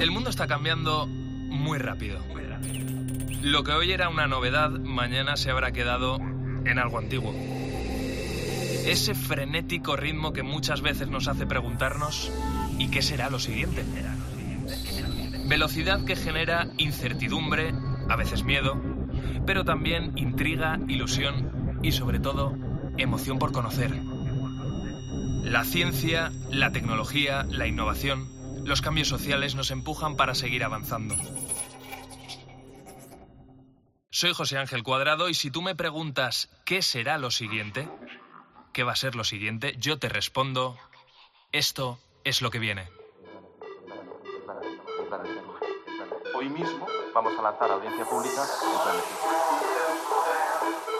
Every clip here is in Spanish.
El mundo está cambiando muy rápido. Lo que hoy era una novedad, mañana se habrá quedado en algo antiguo. Ese frenético ritmo que muchas veces nos hace preguntarnos ¿y qué será lo siguiente? Velocidad que genera incertidumbre, a veces miedo, pero también intriga, ilusión y sobre todo emoción por conocer. La ciencia, la tecnología, la innovación, los cambios sociales nos empujan para seguir avanzando. Soy José Ángel Cuadrado y si tú me preguntas qué será lo siguiente, qué va a ser lo siguiente, yo te respondo, esto es lo que viene. Hoy mismo vamos a lanzar a audiencia pública el plan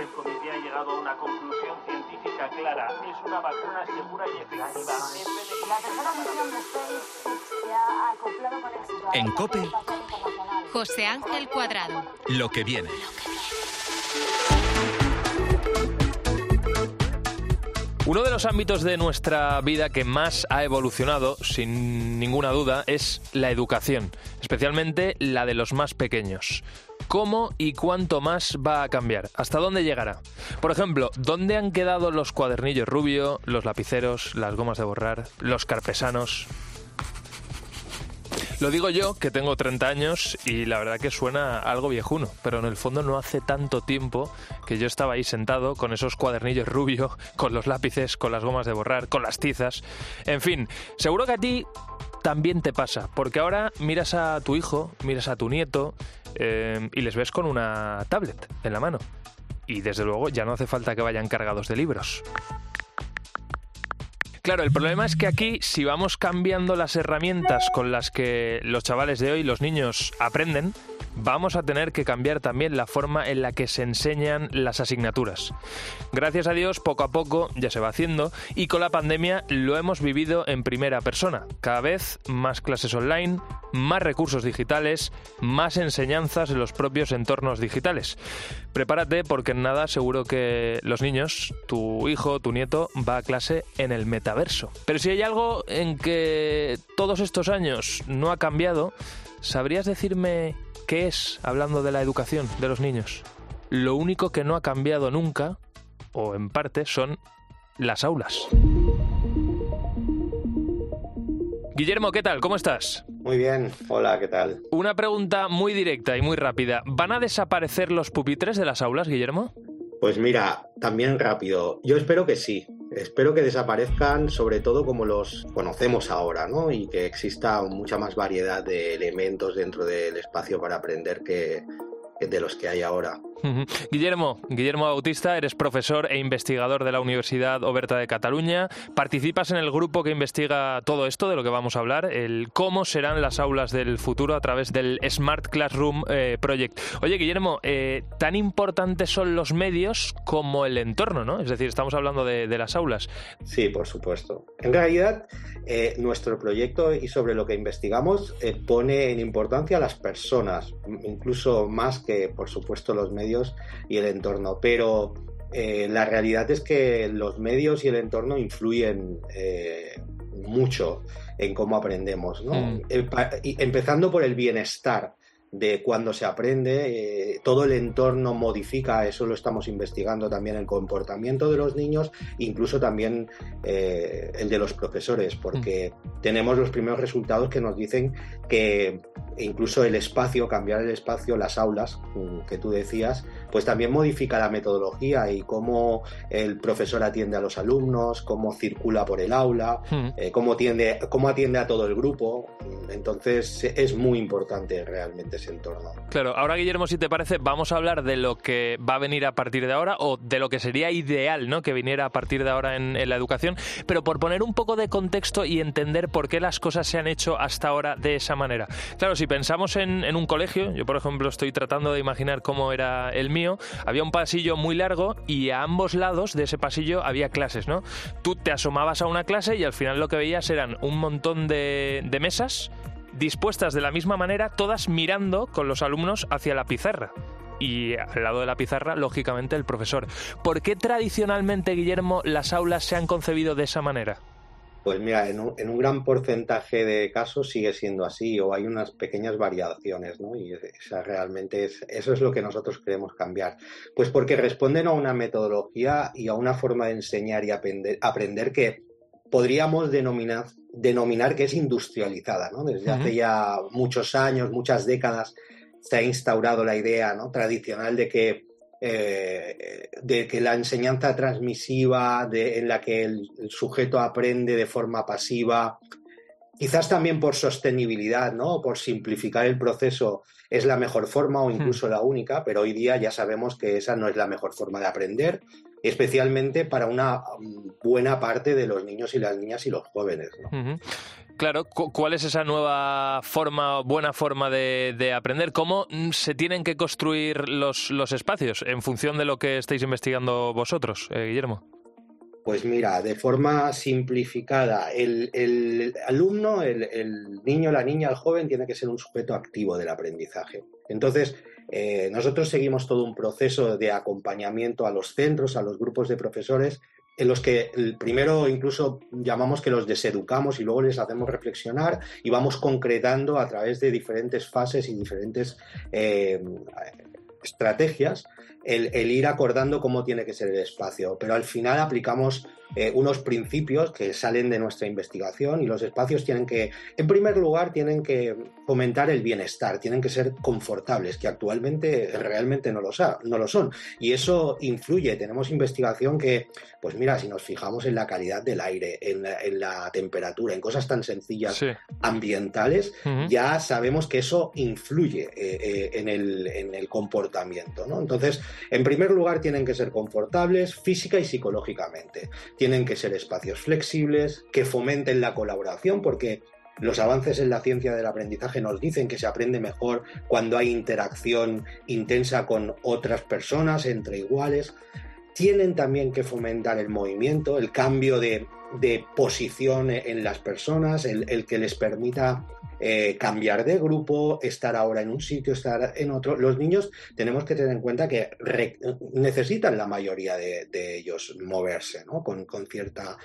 el comité ha llegado a una conclusión científica clara. Es una vacuna segura y efectiva. La tercera misión de SpaceX se ha acoplado con éxito. En COPE. José Ángel Cuadrado. Lo que viene. Uno de los ámbitos de nuestra vida que más ha evolucionado, sin ninguna duda, es la educación, especialmente la de los más pequeños. ¿Cómo y cuánto más va a cambiar? ¿Hasta dónde llegará? Por ejemplo, ¿dónde han quedado los cuadernillos rubio, los lapiceros, las gomas de borrar, los carpesanos? Lo digo yo, que tengo 30 años y la verdad que suena algo viejuno, pero en el fondo no hace tanto tiempo que yo estaba ahí sentado con esos cuadernillos rubio, con los lápices, con las gomas de borrar, con las tizas. En fin, seguro que a ti también te pasa, porque ahora miras a tu hijo, miras a tu nieto eh, y les ves con una tablet en la mano. Y desde luego ya no hace falta que vayan cargados de libros. Claro, el problema es que aquí, si vamos cambiando las herramientas con las que los chavales de hoy, los niños, aprenden, vamos a tener que cambiar también la forma en la que se enseñan las asignaturas. Gracias a Dios, poco a poco ya se va haciendo y con la pandemia lo hemos vivido en primera persona. Cada vez más clases online, más recursos digitales, más enseñanzas en los propios entornos digitales. Prepárate porque en nada seguro que los niños, tu hijo, tu nieto, va a clase en el metaverso. Pero si hay algo en que todos estos años no ha cambiado, ¿sabrías decirme ¿Qué es, hablando de la educación de los niños? Lo único que no ha cambiado nunca, o en parte, son las aulas. Guillermo, ¿qué tal? ¿Cómo estás? Muy bien, hola, ¿qué tal? Una pregunta muy directa y muy rápida. ¿Van a desaparecer los pupitres de las aulas, Guillermo? Pues mira, también rápido. Yo espero que sí. Espero que desaparezcan sobre todo como los conocemos ahora, ¿no? Y que exista mucha más variedad de elementos dentro del espacio para aprender que, de los que hay ahora. Guillermo, Guillermo Bautista, eres profesor e investigador de la Universidad Oberta de Cataluña. Participas en el grupo que investiga todo esto de lo que vamos a hablar, el cómo serán las aulas del futuro a través del Smart Classroom eh, Project. Oye, Guillermo, eh, tan importantes son los medios como el entorno, ¿no? Es decir, estamos hablando de, las aulas. Sí, por supuesto. En realidad, eh, nuestro proyecto y sobre lo que investigamos pone en importancia a las personas, incluso más que, por supuesto, los medios y el entorno. Pero eh, la realidad es que los medios y el entorno influyen eh, mucho en cómo aprendemos, mm. empezando por el bienestar de cuando se aprende, eh, todo el entorno modifica, eso lo estamos investigando también, el comportamiento de los niños, incluso también el de los profesores, porque mm. tenemos los primeros resultados que nos dicen que incluso el espacio, cambiar el espacio, las aulas mm, que tú decías, pues también modifica la metodología y cómo el profesor atiende a los alumnos, cómo circula por el aula, hmm. eh, cómo atiende a todo el grupo. Entonces es muy importante realmente Claro, ahora Guillermo, si te parece, vamos a hablar de lo que va a venir a partir de ahora o de lo que sería ideal ¿no? que viniera a partir de ahora en, la educación, pero por poner un poco de contexto y entender por qué las cosas se han hecho hasta ahora de esa manera. Claro, si pensamos en, un colegio, yo por ejemplo estoy tratando de imaginar cómo era el mío, había un pasillo muy largo y a ambos lados de ese pasillo había clases, ¿no? Tú te asomabas a una clase y al final lo que veías eran un montón de mesas dispuestas de la misma manera, todas mirando con los alumnos hacia la pizarra y al lado de la pizarra, lógicamente, el profesor. ¿Por qué tradicionalmente, Guillermo, las aulas se han concebido de esa manera? Pues mira, en un, en un, gran porcentaje de casos sigue siendo así o hay unas pequeñas variaciones, ¿no? Y esa realmente es, eso es lo que nosotros queremos cambiar. Pues porque responden a una metodología y a una forma de enseñar y aprender, aprender que podríamos denominar, denominar que es industrializada, ¿no? Desde uh -huh. hace ya muchos años, muchas décadas, se ha instaurado la idea ¿no? tradicional de que, eh, de que la enseñanza transmisiva, de, en la que el, el, sujeto aprende de forma pasiva, quizás también por sostenibilidad, ¿no? por simplificar el proceso, es la mejor forma o incluso la única, pero hoy día ya sabemos que esa no es la mejor forma de aprender, especialmente para una buena parte de los niños y las niñas y los jóvenes. ¿no? Uh -huh. Claro, ¿cuál es esa nueva forma, buena forma de, de, aprender? ¿Cómo se tienen que construir los, los, espacios en función de lo que estáis investigando vosotros, eh, Guillermo? Pues mira, de forma simplificada, el, el alumno, el, el, niño, la niña, el joven tiene que ser un sujeto activo del aprendizaje. Entonces, eh, nosotros seguimos todo un proceso de acompañamiento a los centros, a los grupos de profesores, en los que primero incluso llamamos que los deseducamos y luego les hacemos reflexionar y vamos concretando a través de diferentes fases y diferentes eh, estrategias el, el, ir acordando cómo tiene que ser el espacio. Pero al final aplicamos eh, unos principios que salen de nuestra investigación y los espacios tienen que, en primer lugar, tienen que fomentar el bienestar, tienen que ser confortables, que actualmente realmente no lo, no lo son. Y eso influye. Tenemos investigación que, pues mira, si nos fijamos en la calidad del aire, en la, en la temperatura, en cosas tan sencillas sí. ambientales, uh -huh. ya sabemos que eso influye eh, eh, en, el, en, el, comportamiento. ¿no? Entonces, en primer lugar, tienen que ser confortables física y psicológicamente tienen que ser espacios flexibles, que fomenten la colaboración, porque los avances en la ciencia del aprendizaje nos dicen que se aprende mejor cuando hay interacción intensa con otras personas, entre iguales. Tienen también que fomentar el movimiento, el cambio de, de posición en las personas, el, el que les permita eh, cambiar de grupo, estar ahora en un sitio, estar en otro. Los niños tenemos que tener en cuenta que necesitan la mayoría de, de ellos moverse, ¿no? Con, con cierta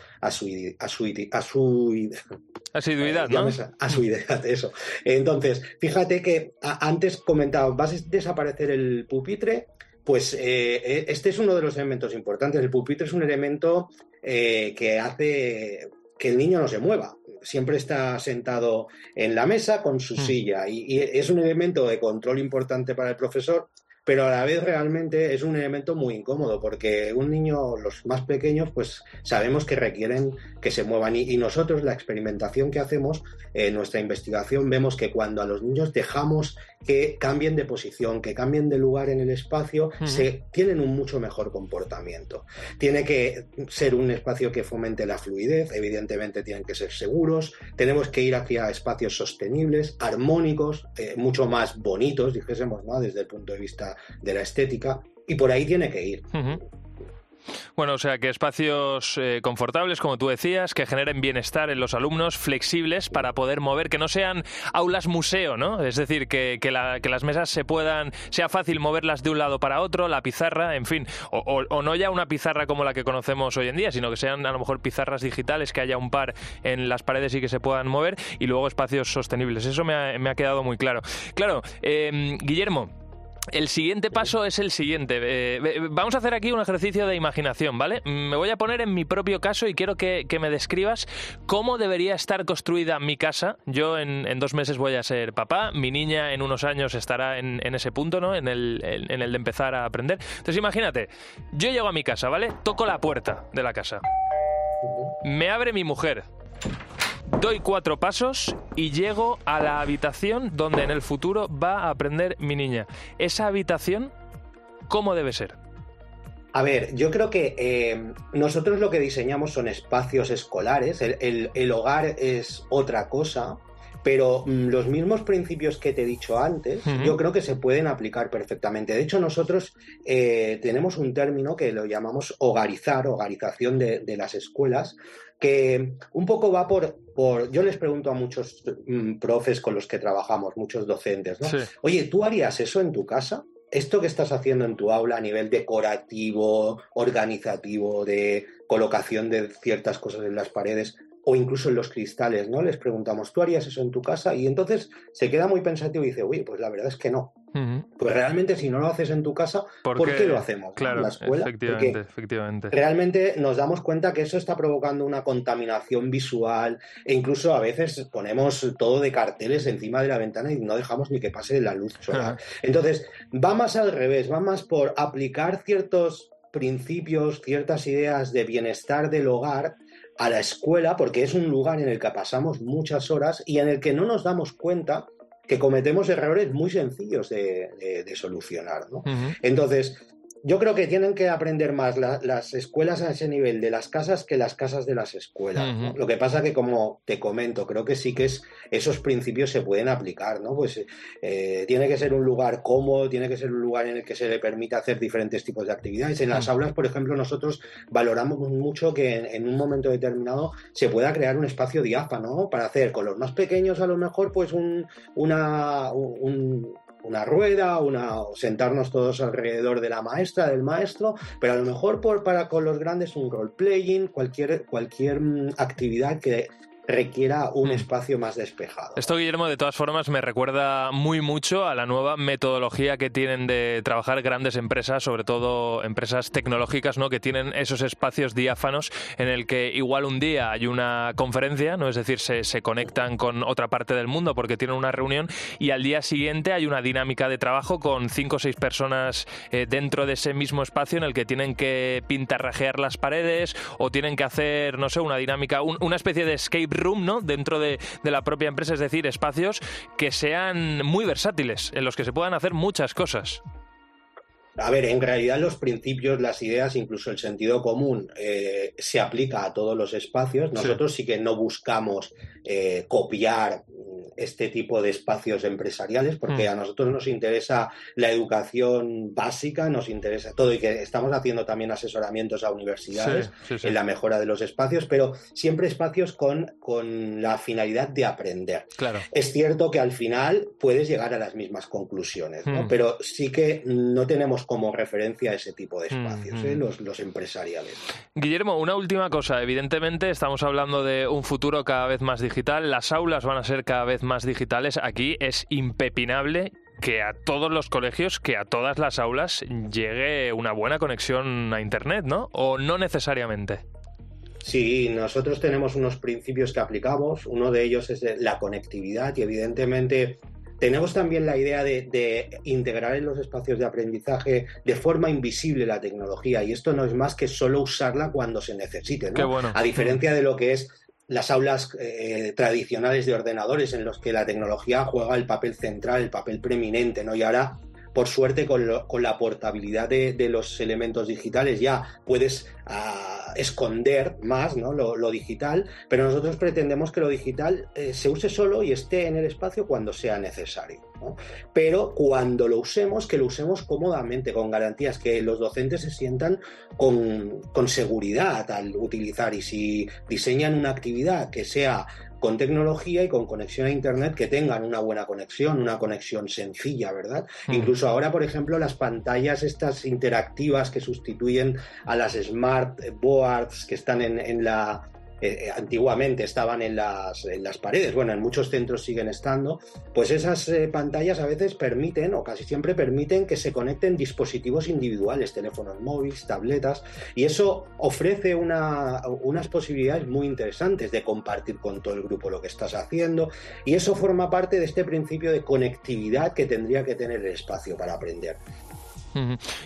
asiduidad, ¿no? Asuidad, eso. Entonces, fíjate que antes comentaba, vas a desaparecer el pupitre, pues eh, este es uno de los elementos importantes. El pupitre es un elemento eh, que hace que el niño no se mueva siempre está sentado en la mesa con su mm. silla y, y, es un elemento de control importante para el profesor, pero a la vez realmente es un elemento muy incómodo porque un niño, los más pequeños, pues sabemos que requieren que se muevan y, y nosotros la experimentación que hacemos en nuestra investigación vemos que cuando a los niños dejamos que cambien de posición, que cambien de lugar en el espacio, uh -huh. se tienen un mucho mejor comportamiento. Tiene que ser un espacio que fomente la fluidez, evidentemente tienen que ser seguros, tenemos que ir hacia espacios sostenibles, armónicos, eh, mucho más bonitos, dijésemos, ¿no? desde el punto de vista de la estética, y por ahí tiene que ir. Bueno, o sea, que espacios eh, confortables, como tú decías, que generen bienestar en los alumnos, flexibles para poder mover, que no sean aulas museo, ¿no? Es decir, que, que, la, que las mesas se puedan, sea fácil moverlas de un lado para otro, la pizarra, en fin, o, no ya una pizarra como la que conocemos hoy en día, sino que sean a lo mejor pizarras digitales, que haya un par en las paredes y que se puedan mover, y luego espacios sostenibles. Eso me ha, me ha quedado muy claro. Claro, eh, Guillermo. El siguiente paso es el siguiente. Eh, vamos a hacer aquí un ejercicio de imaginación, ¿vale? Me voy a poner en mi propio caso y quiero que, que me describas cómo debería estar construida mi casa. Yo en, en, dos meses voy a ser papá, mi niña en unos años estará en, en ese punto, ¿no? En el, en el de empezar a aprender. Entonces imagínate, yo llego a mi casa, ¿vale? Toco la puerta de la casa. Me abre mi mujer. Doy cuatro pasos y llego a la habitación donde en el futuro va a aprender mi niña. Esa habitación, ¿cómo debe ser? A ver, yo creo que eh, nosotros lo que diseñamos son espacios escolares, el, hogar es otra cosa, pero mm, los mismos principios que te he dicho antes, yo creo que se pueden aplicar perfectamente. De hecho, nosotros eh, tenemos un término que lo llamamos hogarizar, hogarización de, las escuelas, que un poco va por, por, yo les pregunto a muchos mm, profes con los que trabajamos, muchos docentes, ¿no? Oye, ¿tú harías eso en tu casa? esto que estás haciendo en tu aula a nivel decorativo, organizativo, de colocación de ciertas cosas en las paredes o incluso en los cristales, ¿no? Les preguntamos, ¿tú harías eso en tu casa? Y entonces se queda muy pensativo y dice, oye, pues la verdad es que no. Pues realmente si no lo haces en tu casa, ¿por, qué lo hacemos claro, en la escuela? Efectivamente, efectivamente. Realmente nos damos cuenta que eso está provocando una contaminación visual e incluso a veces ponemos todo de carteles encima de la ventana y no dejamos ni que pase la luz solar. Entonces, va más al revés, va más por aplicar ciertos principios, ciertas ideas de bienestar del hogar a la escuela, porque es un lugar en el que pasamos muchas horas y en el que no nos damos cuenta que cometemos errores muy sencillos de, solucionar. ¿no? Entonces, yo creo que tienen que aprender más las escuelas a ese nivel de las casas que las casas de las escuelas. Lo que pasa que, como te comento, creo que sí que es, esos principios se pueden aplicar, ¿no? Pues eh, tiene que ser un lugar cómodo, tiene que ser un lugar en el que se le permita hacer diferentes tipos de actividades. En las aulas, por ejemplo, nosotros valoramos mucho que en, un momento determinado se pueda crear un espacio diáfano para hacer con los más pequeños, a lo mejor, pues un, una, un una rueda, una, sentarnos todos alrededor de la maestra, del maestro, pero a lo mejor por, para con los grandes un role playing, cualquier, cualquier mm, actividad que requiera un mm. espacio más despejado. Esto, Guillermo, de todas formas, me recuerda muy mucho a la nueva metodología que tienen de trabajar grandes empresas, sobre todo empresas tecnológicas, ¿no? que tienen esos espacios diáfanos en el que igual un día hay una conferencia, ¿no? es decir, se, se conectan con otra parte del mundo porque tienen una reunión y al día siguiente hay una dinámica de trabajo con cinco o seis personas eh, dentro de ese mismo espacio en el que tienen que pintarrajear las paredes o tienen que hacer, no sé, una dinámica, una especie de escape room, ¿no? Dentro de, la propia empresa, es decir, espacios que sean muy versátiles, en los que se puedan hacer muchas cosas. A ver, en realidad los principios, las ideas, incluso el sentido común eh, se aplica a todos los espacios. Nosotros sí, que no buscamos eh, copiar este tipo de espacios empresariales, porque mm. a nosotros nos interesa la educación básica, nos interesa todo y que estamos haciendo también asesoramientos a universidades en la mejora de los espacios, pero siempre espacios con, con la finalidad de aprender. Claro. Es cierto que al final puedes llegar a las mismas conclusiones, mm. pero sí que no tenemos como referencia ese tipo de mm, espacios, ¿eh? los, los empresariales. Guillermo, una última cosa. Evidentemente estamos hablando de un futuro cada vez más digital, las aulas van a ser cada vez más digitales, aquí es impepinable que a todos los colegios, que a todas las aulas llegue una buena conexión a Internet, ¿no? ¿O no necesariamente? Sí, nosotros tenemos unos principios que aplicamos. Uno de ellos es la conectividad y evidentemente tenemos también la idea de, integrar en los espacios de aprendizaje de forma invisible la tecnología y esto no es más que solo usarla cuando se necesite. ¿no? A diferencia de lo que es las aulas eh, tradicionales de ordenadores en los que la tecnología juega el papel central, el papel preeminente, ¿no? Y ahora, por suerte, con, la portabilidad de, los elementos digitales ya puedes ah, esconder más lo, digital, pero nosotros pretendemos que lo digital eh, se use solo y esté en el espacio cuando sea necesario. Pero cuando lo usemos, que lo usemos cómodamente, con garantías, que los docentes se sientan con seguridad al utilizar y si diseñan una actividad que sea con tecnología y con conexión a Internet que tengan una buena conexión, una conexión sencilla, ¿verdad? Mm. Incluso ahora, por ejemplo, las pantallas estas interactivas que sustituyen a las smart boards que están en, en la eh, antiguamente estaban en las, en las, paredes, bueno, en muchos centros siguen estando, pues esas eh, pantallas a veces permiten, o casi siempre permiten, que se conecten dispositivos individuales, teléfonos móviles, tabletas, y eso ofrece unas posibilidades muy interesantes de compartir con todo el grupo lo que estás haciendo, y eso forma parte de este principio de conectividad que tendría que tener el espacio para aprender.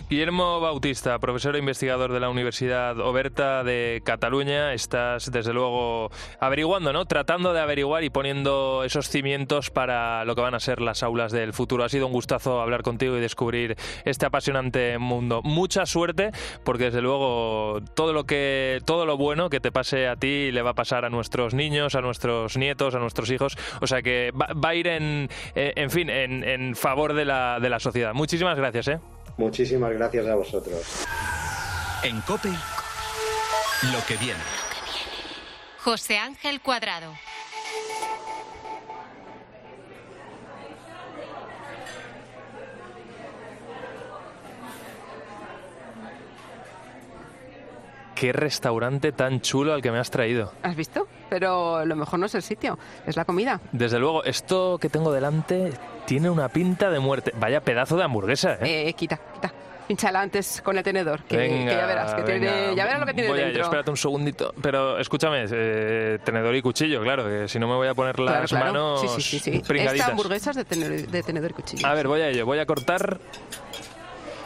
Guillermo Bautista, profesor e investigador de la Universidad Oberta de Cataluña, estás desde luego averiguando, ¿no? Tratando de averiguar y poniendo esos cimientos para lo que van a ser las aulas del futuro. Ha sido un gustazo hablar contigo y descubrir este apasionante mundo. Mucha suerte, porque desde luego todo lo que todo lo bueno que te pase a ti le va a pasar a nuestros niños, a nuestros nietos, a nuestros hijos. O sea que va, a ir en, en fin, en favor de la, de la sociedad. Muchísimas gracias, ¿eh? Muchísimas gracias a vosotros. En COPE, lo que viene. José Ángel Cuadrado. Qué restaurante tan chulo al que me has traído. ¿Has visto? Pero lo mejor no es el sitio, es la comida. Desde luego, esto que tengo delante tiene una pinta de muerte. Vaya pedazo de hamburguesa, ¿eh? eh quita, quita. Pinchala antes con el tenedor, que, ya verás, que tiene, ya verás lo que tiene voy dentro. espérate un segundito. Pero escúchame, eh, tenedor y cuchillo, claro, que si no me voy a poner las manos sí, sí, sí, sí. Esta hamburguesa es de tenedor, de tenedor y cuchillo. A ver, voy a ello. Voy a cortar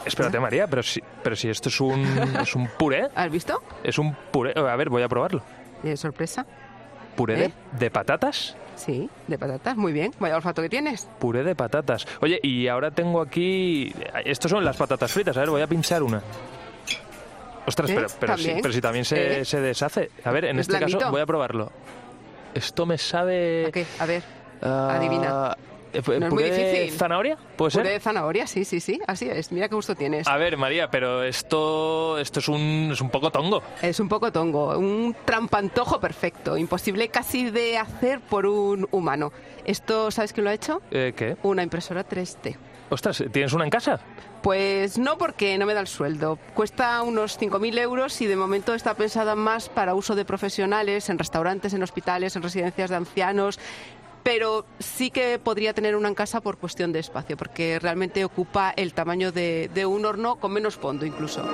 Espérate, María, pero si, pero si esto es un, es un puré. ¿Has visto? Es un puré. A ver, voy a probarlo. ¿De sorpresa? ¿Puré de, ¿Eh? de, patatas? Sí, de patatas, muy bien. Vaya olfato que tienes. Puré de patatas. Oye, y ahora tengo aquí. Estos son las patatas fritas. A ver, voy a pinchar una. Ostras, pero, pero, si, pero, si, también se, ¿Eh? se, deshace. A ver, en este caso voy a probarlo. Esto me sabe. ¿A qué? A ver. adivina. Eh, no es muy difícil. zanahoria? ¿Puede ser? de zanahoria, sí, sí, sí. Así es. Mira qué gusto tienes. A ver, María, pero esto, esto es, un, es un poco tongo. Es un poco tongo. Un trampantojo perfecto. Imposible casi de hacer por un humano. ¿Esto sabes quién lo ha hecho? Eh, ¿Qué? Una impresora 3D. Ostras, ¿tienes una en casa? Pues no, porque no me da el sueldo. Cuesta unos 5.000 euros y de momento está pensada más para uso de profesionales en restaurantes, en hospitales, en residencias de ancianos pero sí que podría tener una en casa por cuestión de espacio, porque realmente ocupa el tamaño de, un horno con menos fondo incluso.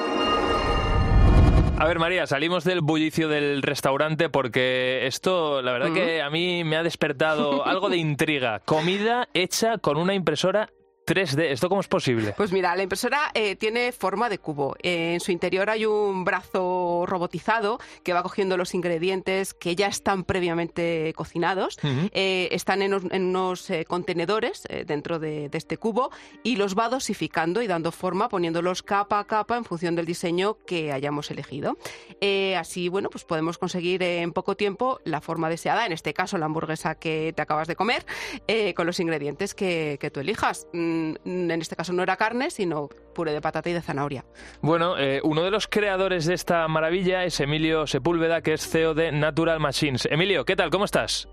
A ver, María, salimos del bullicio del restaurante porque esto, la verdad que a mí me ha despertado algo de intriga. Comida hecha con una impresora 3D. ¿Esto cómo es posible? Pues mira, la impresora eh, tiene forma de cubo. en su interior hay un brazo robotizado que va cogiendo los ingredientes que ya están previamente cocinados. Eh, están en, unos eh, contenedores dentro de, este cubo y los va dosificando y dando forma, poniéndolos capa a capa en función del diseño que hayamos elegido. así, bueno, pues podemos conseguir en poco tiempo la forma deseada, en este caso la hamburguesa que te acabas de comer, con los ingredientes que, que tú elijas mm, en este caso no era carne, sino puré de patata y de zanahoria. Bueno, eh, uno de los creadores de esta maravilla es Emilio Sepúlveda, que es CEO de Natural Machines. Emilio, ¿qué tal? ¿Cómo estás?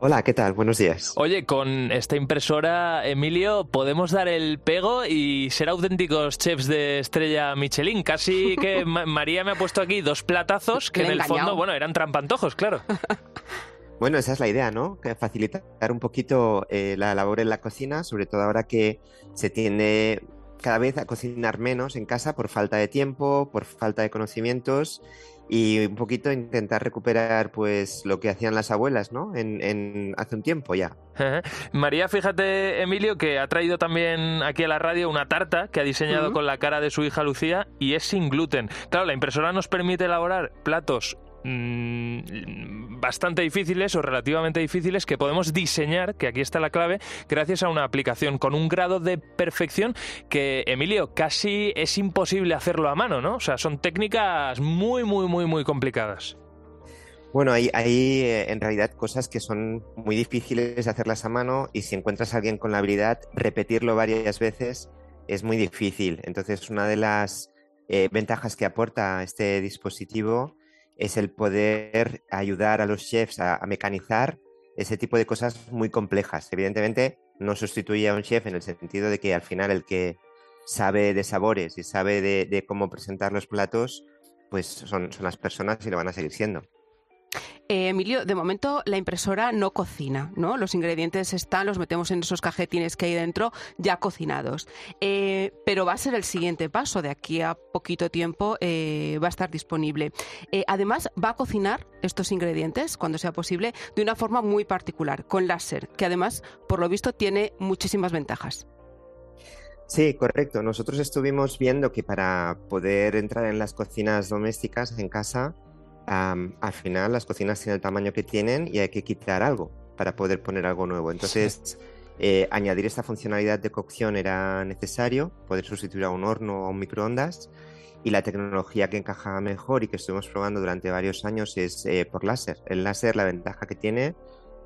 Hola, ¿qué tal? Buenos días. Oye, con esta impresora, Emilio, podemos dar el pego y ser auténticos chefs de estrella Michelin. Casi que María me ha puesto aquí dos platazos que en el fondo, bueno, eran trampantojos, claro. Bueno, esa es la idea, ¿no? Que facilitar un poquito eh, la labor en la cocina, sobre todo ahora que se tiende cada vez a cocinar menos en casa por falta de tiempo, por falta de conocimientos y un poquito intentar recuperar pues lo que hacían las abuelas, ¿no? En, hace un tiempo ya. María, fíjate, Emilio, que ha traído también aquí a la radio una tarta que ha diseñado con la cara de su hija Lucía y es sin gluten. Claro, la impresora nos permite elaborar platos Mm, bastante difíciles o relativamente difíciles que podemos diseñar, que aquí está la clave, gracias a una aplicación con un grado de perfección que, Emilio, casi es imposible hacerlo a mano, ¿no? O sea, son técnicas muy, muy, muy, muy complicadas. Bueno, hay, eh, en realidad cosas que son muy difíciles de hacerlas a mano y si encuentras a alguien con la habilidad, repetirlo varias veces es muy difícil. Entonces, una de las eh, ventajas que aporta este dispositivo es el poder ayudar a los chefs a, mecanizar ese tipo de cosas muy complejas. Evidentemente, no sustituye a un chef en el sentido de que al final el que sabe de sabores y sabe de, cómo presentar los platos, pues son, son las personas y lo van a seguir siendo. Eh, Emilio, de momento la impresora no cocina, ¿no? Los ingredientes están, los metemos en esos cajetines que hay dentro ya cocinados. Eh, pero va a ser el siguiente paso, de aquí a poquito tiempo eh, va a estar disponible. además, va a cocinar estos ingredientes, cuando sea posible, de una forma muy particular, con láser, que además, por lo visto, tiene muchísimas ventajas. Sí, correcto. Nosotros estuvimos viendo que para poder entrar en las cocinas domésticas en casa, al final las cocinas tienen el tamaño que tienen y hay que quitar algo para poder poner algo nuevo. Entonces, eh, añadir esta funcionalidad de cocción era necesario, poder sustituir a un horno o a un microondas. Y la tecnología que encaja mejor y que estuvimos probando durante varios años es eh, por láser. El láser, la ventaja que tiene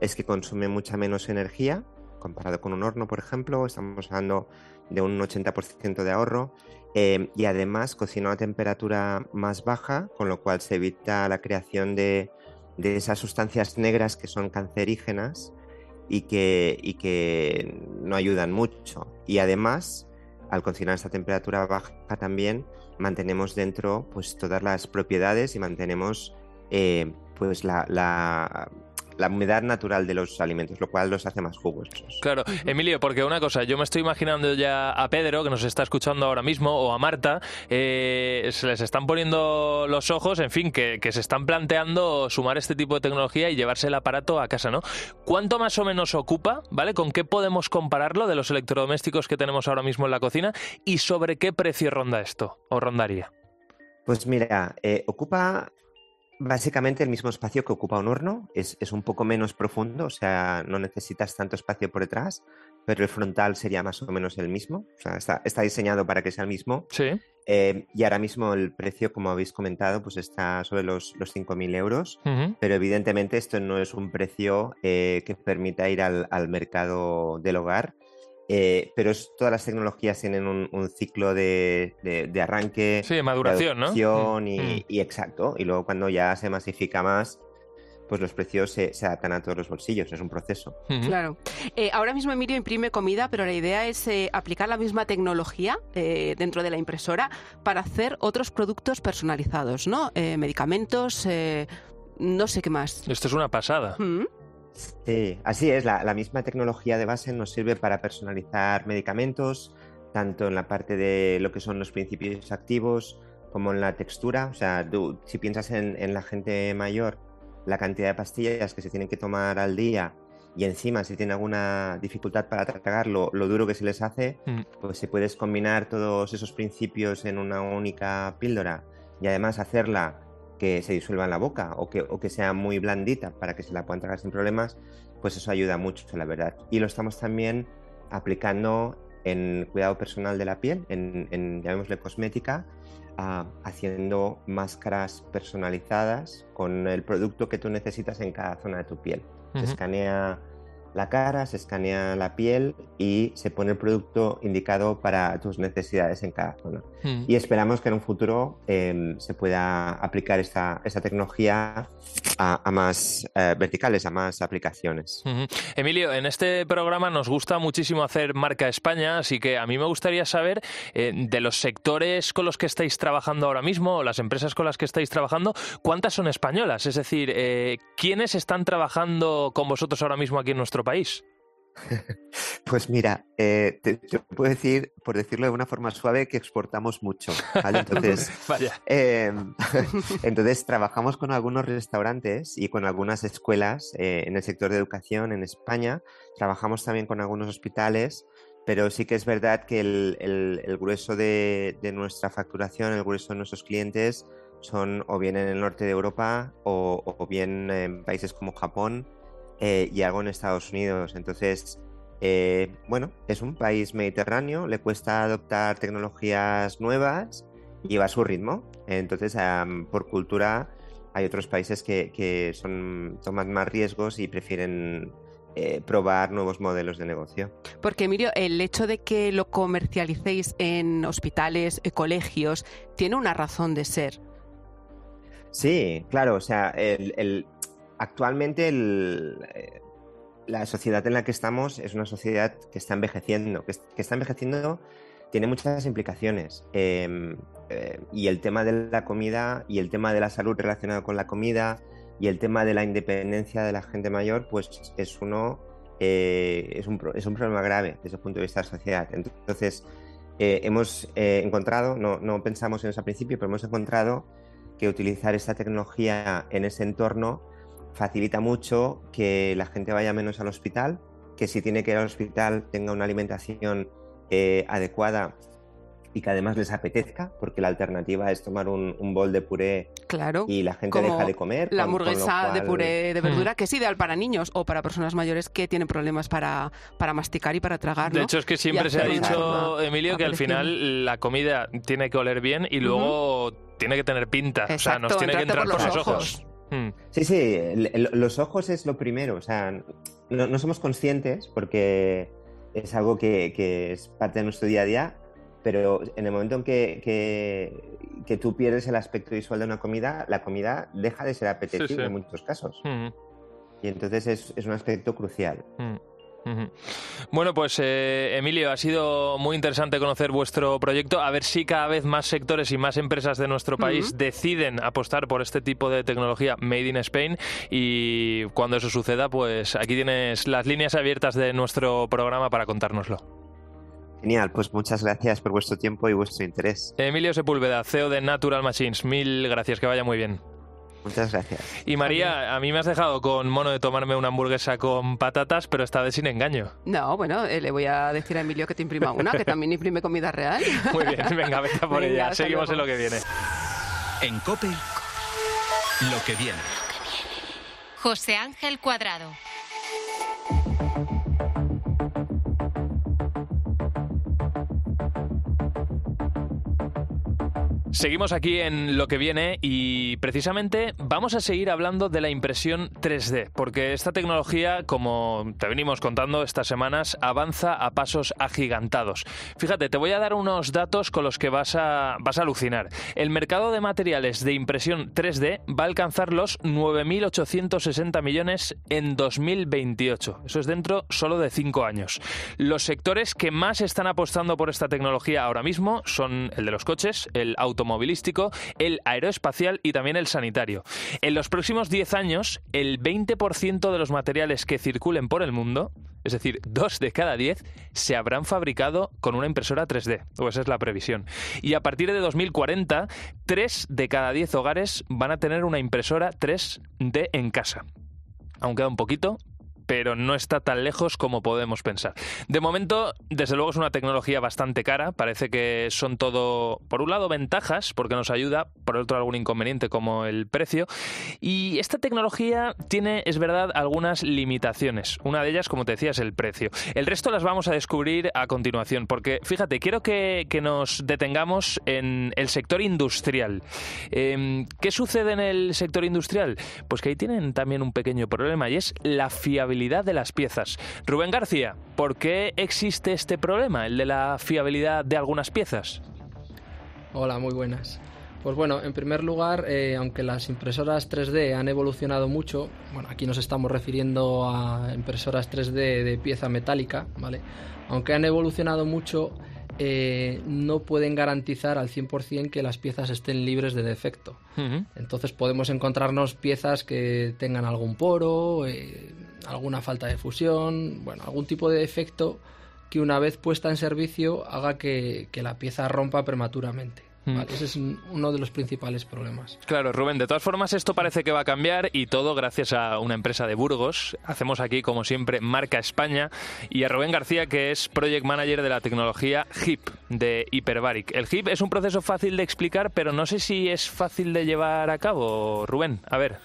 es que consume mucha menos energía comparado con un horno, por ejemplo. Estamos hablando de un 80% de ahorro. Eh, y además cocina a temperatura más baja, con lo cual se evita la creación de, de esas sustancias negras que son cancerígenas y que, y que no ayudan mucho. Y además, al cocinar a esta temperatura baja también, mantenemos dentro pues todas las propiedades y mantenemos eh, pues la humedad natural de los alimentos, lo cual los hace más jugosos. Claro, Emilio, porque una cosa, yo me estoy imaginando ya a Pedro, que nos está escuchando ahora mismo, o a Marta, eh, se les están poniendo los ojos, en fin, que, se están planteando sumar este tipo de tecnología y llevarse el aparato a casa, ¿no? ¿Cuánto más o menos ocupa, ¿vale? ¿Con qué podemos compararlo de los electrodomésticos que tenemos ahora mismo en la cocina y sobre qué precio ronda esto o rondaría? Pues mira, eh, ocupa Básicamente el mismo espacio que ocupa un horno, es, un poco menos profundo, o sea, no necesitas tanto espacio por detrás, pero el frontal sería más o menos el mismo, o sea, está, diseñado para que sea el mismo. Sí. Eh, y ahora mismo el precio, como habéis comentado, pues está sobre los, los 5.000 euros, pero evidentemente esto no es un precio eh, que permita ir al, al mercado del hogar, eh, pero todas las tecnologías tienen un, ciclo de, arranque, sí, de maduración, ¿no? Mm, y, exacto. Y luego cuando ya se masifica más, pues los precios se, adaptan a todos los bolsillos, es un proceso. Claro. Eh, ahora mismo Emilio imprime comida, pero la idea es eh, aplicar la misma tecnología dentro de la impresora para hacer otros productos personalizados, ¿no? medicamentos, no sé qué más. Esto es una pasada. ¿Mm? Sí, así es. La, misma tecnología de base nos sirve para personalizar medicamentos, tanto en la parte de lo que son los principios activos como en la textura. O sea, si piensas en, la gente mayor, la cantidad de pastillas que se tienen que tomar al día y encima si tiene alguna dificultad para tragar lo, duro que se les hace, mm. pues si puedes combinar todos esos principios en una única píldora y además hacerla que se disuelva en la boca o que, o que sea muy blandita para que se la puedan tragar sin problemas, pues eso ayuda mucho, la verdad. Y lo estamos también aplicando en cuidado personal de la piel, en, en llamémosle cosmética, ah, haciendo máscaras personalizadas con el producto que tú necesitas en cada zona de tu piel. Se escanea la cara, se escanea la piel y se pone el producto indicado para tus necesidades en cada zona. Hmm. Y esperamos que en un futuro em, se pueda aplicar esta, esta tecnología a, más eh, verticales, a más aplicaciones. Emilio, en este programa nos gusta muchísimo hacer marca España, así que a mí me gustaría saber eh, de los sectores con los que estáis trabajando ahora mismo, o las empresas con las que estáis trabajando, ¿cuántas son españolas? Es decir, eh, ¿quiénes están trabajando con vosotros ahora mismo aquí en nuestro país? Pues mira, eh, yo puedo decir, por decirlo de una forma suave, que exportamos mucho. Entonces, em, entonces, trabajamos con algunos restaurantes y con algunas escuelas eh, en el sector de educación en España. Trabajamos también con algunos hospitales, pero sí que es verdad que el, grueso de, nuestra facturación, el grueso de nuestros clientes son o bien en el norte de Europa o bien en países como Japón eh, y algo en Estados Unidos. Entonces, eh, bueno, es un país mediterráneo, le cuesta adoptar tecnologías nuevas y va a su ritmo. Entonces, por cultura, hay otros países que, son, toman más riesgos y prefieren eh, probar nuevos modelos de negocio. Porque, Emilio, el hecho de que lo comercialicéis en hospitales, colegios, tiene una razón de ser. Sí, claro, o sea, el, actualmente eh, la sociedad en la que estamos es una sociedad que está envejeciendo, que, está envejeciendo tiene muchas implicaciones. Em, eh, y el tema de la comida y el tema de la salud relacionado con la comida y el tema de la independencia de la gente mayor, pues es uno eh, es, un, es un problema grave desde el punto de vista de la sociedad. Entonces, hemos encontrado, no, no pensamos en eso al principio, pero hemos encontrado que utilizar esta tecnología en ese entorno facilita mucho que la gente vaya menos al hospital, que si tiene que ir al hospital tenga una alimentación eh, adecuada y que además les apetezca, porque la alternativa es tomar un, bol de puré claro, y la gente deja de comer. La hamburguesa de puré de verdura, mm. que es ideal para niños o para personas mayores que tienen problemas para, para masticar y para tragar. De hecho, es que siempre se ha dicho, Emilio, que al final la comida tiene que oler bien y luego tiene que tener pinta. o sea, nos tiene que entrar por los, ojos. Mm. Sí, sí, los ojos es lo primero. O sea, no, somos conscientes porque es algo que, que es parte de nuestro día a día pero en el momento en que, que, tú pierdes el aspecto visual de una comida, la comida deja de ser apetecible en muchos casos. Y entonces es, es, un aspecto crucial. Bueno, pues eh, Emilio, ha sido muy interesante conocer vuestro proyecto. A ver si cada vez más sectores y más empresas de nuestro país deciden apostar por este tipo de tecnología Made in Spain. Y cuando eso suceda, pues aquí tienes las líneas abiertas de nuestro programa para contárnoslo. Genial, pues muchas gracias por vuestro tiempo y vuestro interés. Emilio Sepúlveda, CEO de Natural Machines, mil gracias, que vaya muy bien. Muchas gracias. Y María, a mí me has dejado con mono de tomarme una hamburguesa con patatas, pero esta vez sin engaño. No, bueno, eh, le voy a decir a Emilio que te imprima una, que también imprime comida real. Muy bien, venga, venga por ella. Seguimos en lo que viene. En COPE, lo que viene. José Ángel Cuadrado. Seguimos aquí en lo que viene y precisamente vamos a seguir hablando de la impresión 3D, porque esta tecnología, como te venimos contando estas semanas, avanza a pasos agigantados. Fíjate, te voy a dar unos datos con los que vas a, vas a alucinar. El mercado de materiales de impresión 3D va a alcanzar los 9.860 millones en 2028. Eso es dentro solo de cinco años. Los sectores que más están apostando por esta tecnología ahora mismo son el de los coches, el automóvil, automovilístico, el aeroespacial y también el sanitario. En los próximos 10 años, el 20% de los materiales que circulen por el mundo, es decir, 2 de cada 10, se habrán fabricado con una impresora 3D, o esa es la previsión. Y a partir de 2040, 3 de cada 10 hogares van a tener una impresora 3D en casa. Aún queda un poquito, pero no está tan lejos como podemos pensar. De momento, desde luego es una tecnología bastante cara, parece que son todo, por un lado, ventajas, porque nos ayuda, por otro algún inconveniente como el precio, y esta tecnología tiene, es verdad, algunas limitaciones. Una de ellas, como te decía, es el precio. El resto las vamos a descubrir a continuación, porque fíjate, quiero que, nos detengamos en el sector industrial. Em, ¿Qué sucede en el sector industrial? Pues que ahí tienen también un pequeño problema y es la fiabilidad de las piezas. Rubén García, ¿por qué existe este problema, el de la fiabilidad de algunas piezas? Hola, muy buenas. Pues bueno, en primer lugar, eh, aunque las impresoras 3D han evolucionado mucho, bueno, aquí nos estamos refiriendo a impresoras 3D de pieza metálica, ¿vale? Aunque han evolucionado mucho, eh, no pueden garantizar al 100% que las piezas estén libres de defecto. Entonces podemos encontrarnos piezas que tengan algún poro, eh, alguna falta de fusión, bueno, algún tipo de defecto que una vez puesta en servicio haga que la pieza rompa prematuramente. Mm. ese es uno de los principales problemas. Claro, Rubén, de todas formas esto parece que va a cambiar y todo gracias a una empresa de Burgos. Hacemos aquí, como siempre, Marca España y a Rubén García, que es Project Manager de la tecnología HIP de Hyperbaric. El HIP es un proceso fácil de explicar, pero no sé si es fácil de llevar a cabo. Rubén, a ver.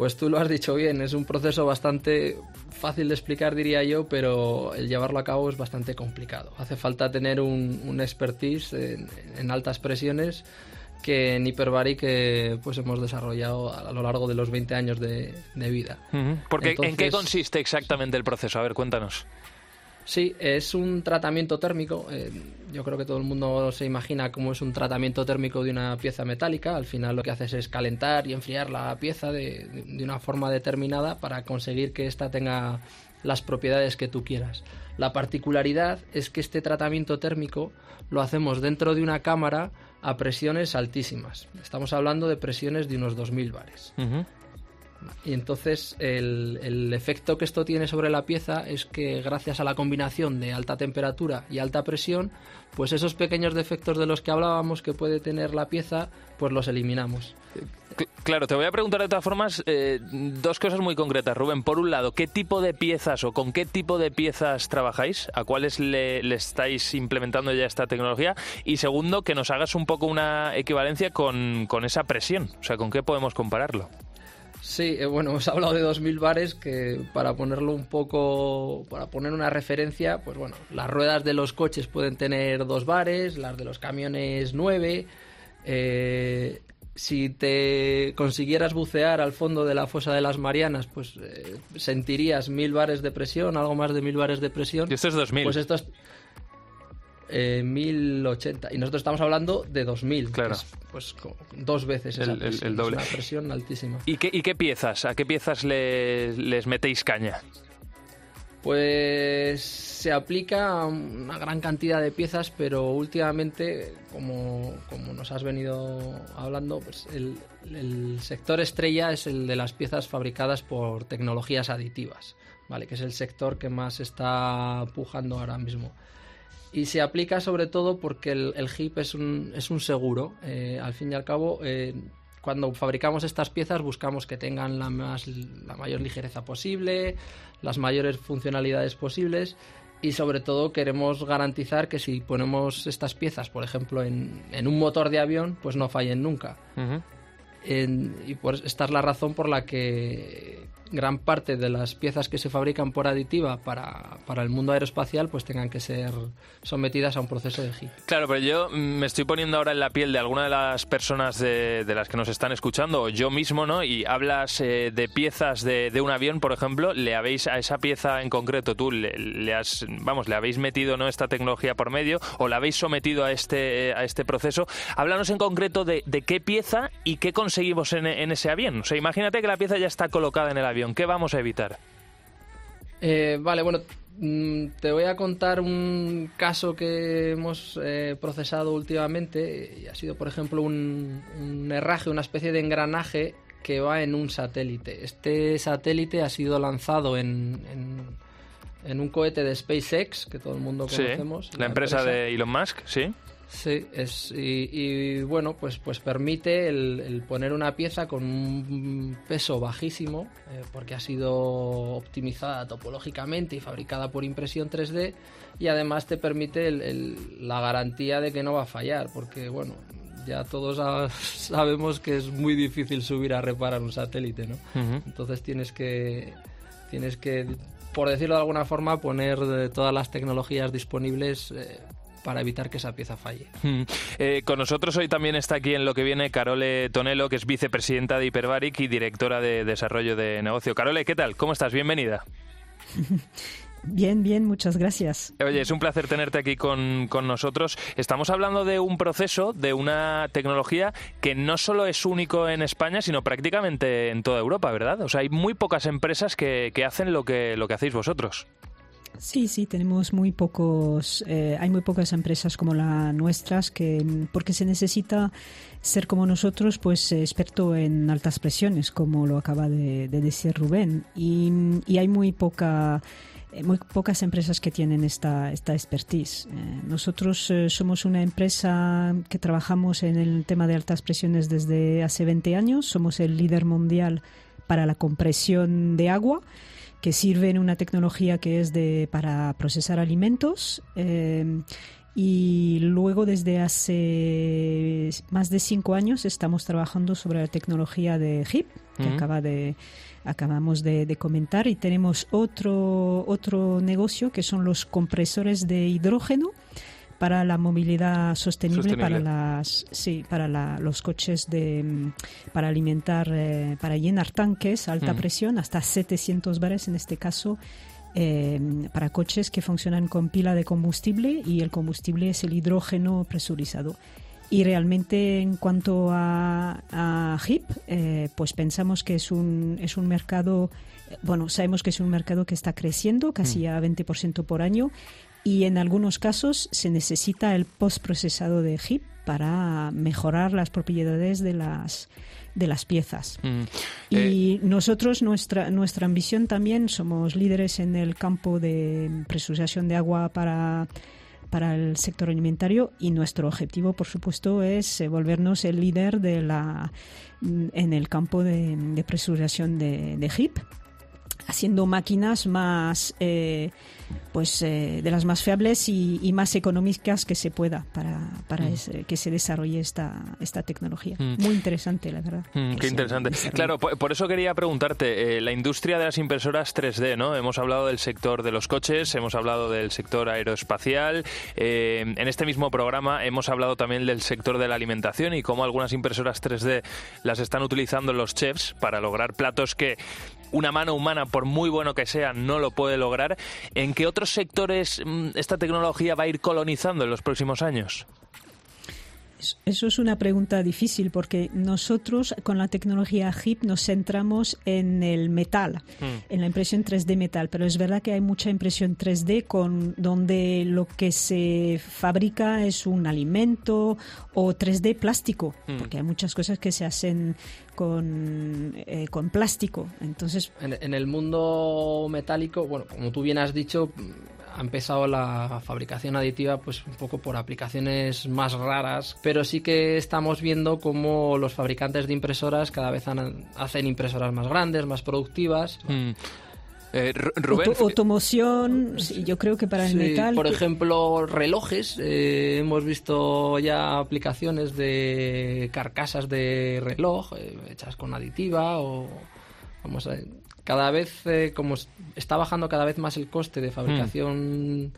Pues tú lo has dicho bien, es un proceso bastante fácil de explicar, diría yo, pero el llevarlo a cabo es bastante complicado. Hace falta tener un, expertise en, altas presiones que en Hyperbaric pues hemos desarrollado a lo largo de los 20 años de, vida. Porque ¿en qué consiste exactamente el proceso? A ver, cuéntanos. Sí, es un tratamiento térmico. Eh, yo creo que todo el mundo se imagina cómo es un tratamiento térmico de una pieza metálica. Al final lo que haces es calentar y enfriar la pieza de, una forma determinada para conseguir que ésta tenga las propiedades que tú quieras. La particularidad es que este tratamiento térmico lo hacemos dentro de una cámara a presiones altísimas. Estamos hablando de presiones de unos 2000 bares. Y entonces el, efecto que esto tiene sobre la pieza es que gracias a la combinación de alta temperatura y alta presión, pues esos pequeños defectos de los que hablábamos que puede tener la pieza, pues los eliminamos. Claro, te voy a preguntar de todas formas eh, dos cosas muy concretas, Rubén. Por un lado, ¿qué tipo de piezas o con qué tipo de piezas trabajáis? ¿A cuáles le, estáis implementando ya esta tecnología? Y segundo, que nos hagas un poco una equivalencia con, con esa presión. O sea, ¿con qué podemos compararlo? Sí, eh, bueno, hemos hablado de 2.000 bares que para ponerlo un poco, para poner una referencia, pues bueno, las ruedas de los coches pueden tener dos bares, las de los camiones nueve. Eh, si te consiguieras bucear al fondo de la fosa de las Marianas, pues eh, sentirías mil bares de presión, algo más de mil bares de presión. Y esto es 2000. Pues esto es eh, 1080. Y nosotros estamos hablando de 2000. Claro. pues dos veces esa el, doble. una presión altísima. ¿Y qué, ¿Y qué piezas? ¿A qué piezas les metéis caña? Pues se aplica a una gran cantidad de piezas, pero últimamente, como, nos has venido hablando, pues el, el, sector estrella es el de las piezas fabricadas por tecnologías aditivas, ¿vale? que es el sector que más está pujando ahora mismo. Y se aplica sobre todo porque el, el HIP es un, es un seguro. Eh, al fin y al cabo, eh, cuando fabricamos estas piezas buscamos que tengan la, más, la mayor ligereza posible, las mayores funcionalidades posibles y sobre todo queremos garantizar que si ponemos estas piezas, por ejemplo, en, en un motor de avión, pues no fallen nunca. y por, esta es la razón por la que gran parte de las piezas que se fabrican por aditiva para, para, el mundo aeroespacial pues tengan que ser sometidas a un proceso de HIP. Claro, pero yo me estoy poniendo ahora en la piel de alguna de las personas de, las que nos están escuchando, o yo mismo, ¿no? Y hablas eh, de piezas de, de, un avión, por ejemplo, le habéis a esa pieza en concreto, tú le, has, vamos, le habéis metido ¿no? esta tecnología por medio o la habéis sometido a este, a este proceso. Háblanos en concreto de, de qué pieza y qué conseguimos en, en ese avión. O sea, imagínate que la pieza ya está colocada en el avión ¿Qué vamos a evitar? Eh, vale, bueno, mm, te voy a contar un caso que hemos eh, procesado últimamente y ha sido, por ejemplo, un, herraje, una especie de engranaje que va en un satélite. Este satélite ha sido lanzado en, en, un cohete de SpaceX, que todo el mundo conocemos. la, empresa, de Elon Musk, sí. Sí, es, y, bueno, pues, pues permite el, poner una pieza con un peso bajísimo, eh, porque ha sido optimizada topológicamente y fabricada por impresión 3D, y además te permite la garantía de que no va a fallar, porque bueno, ya todos sabemos que es muy difícil subir a reparar un satélite, ¿no? Entonces tienes que, tienes que, por decirlo de alguna forma, poner todas las tecnologías disponibles. Eh, para evitar que esa pieza falle. Hmm. Eh, con nosotros hoy también está aquí en lo que viene Carole Tonelo, que es vicepresidenta de Hyperbaric y directora de desarrollo de negocio. Carole, ¿qué tal? ¿Cómo estás? Bienvenida. Bien, bien, muchas gracias. Oye, es un placer tenerte aquí con, con, nosotros. Estamos hablando de un proceso, de una tecnología que no solo es único en España, sino prácticamente en toda Europa, ¿verdad? O sea, hay muy pocas empresas que, que hacen lo que, lo que hacéis vosotros. Sí, sí, tenemos muy pocos, eh, hay muy pocas empresas como las nuestras que, porque se necesita ser como nosotros, pues experto en altas presiones, como lo acaba de, decir Rubén, y, hay muy poca eh, muy pocas empresas que tienen esta, esta expertise. Eh, nosotros somos una empresa que trabajamos en el tema de altas presiones desde hace 20 años. Somos el líder mundial para la compresión de agua que sirve en una tecnología que es de, para procesar alimentos. Eh, y luego desde hace más de cinco años estamos trabajando sobre la tecnología de HIP, que acaba de, acabamos de, comentar, y tenemos otro, otro negocio que son los compresores de hidrógeno para la movilidad sostenible, para las sí para los coches de mm, para alimentar eh, para llenar tanques a alta mm. presión hasta 700 bares en este caso eh, para coches que funcionan con pila de combustible y el combustible es el hidrógeno presurizado. Y realmente en cuanto a, a HIP, eh, pues pensamos que es un, es un mercado, bueno, sabemos que es un mercado que está creciendo casi mm. a 20% por año y en algunos casos se necesita el postprocesado de HIP para mejorar las propiedades de las de las piezas. Mm. Y Eh, nosotros, nuestra, nuestra ambición también, somos líderes en el campo de presurización de agua para, para el sector alimentario y nuestro objetivo, por supuesto, es eh, volvernos el líder de la, en el campo de, de presurización de, de HIP haciendo máquinas más eh, pues eh, de las más fiables y, y más económicas que se pueda para, para Mm. que se desarrolle esta, esta tecnología. Mm. Muy interesante, la verdad. Mm, qué interesante. Claro, por, por eso quería preguntarte, eh, la industria de las impresoras 3D, ¿no? Hemos hablado del sector de los coches, hemos hablado del sector aeroespacial, en este mismo programa hemos hablado también del sector de la alimentación y cómo algunas impresoras 3D las están utilizando los chefs para lograr platos que una mano humana, por muy bueno que sea, no lo puede lograr. ¿En qué otros sectores mm, esta tecnología va a ir colonizando en los próximos años? Eso es una pregunta difícil porque nosotros con la tecnología HIP nos centramos en el metal, Mm. en la impresión 3D metal, pero es verdad que hay mucha impresión 3D con donde lo que se fabrica es un alimento o 3D plástico, Mm. porque hay muchas cosas que se hacen con, eh, con plástico. Entonces, En, en el mundo metálico, bueno, como tú bien has dicho, ha empezado la fabricación aditiva pues un poco por aplicaciones más raras, pero sí que estamos viendo cómo los fabricantes de impresoras cada vez han- hacen impresoras más grandes, más productivas. Mm. Eh, Ru- Rubén, auto- automoción, sí, yo creo que para el Sí, metal... por que- ejemplo, relojes. eh, hemos visto ya aplicaciones de carcasas de reloj eh, hechas con aditiva o vamos a cada vez eh, como está bajando cada vez más el coste de fabricación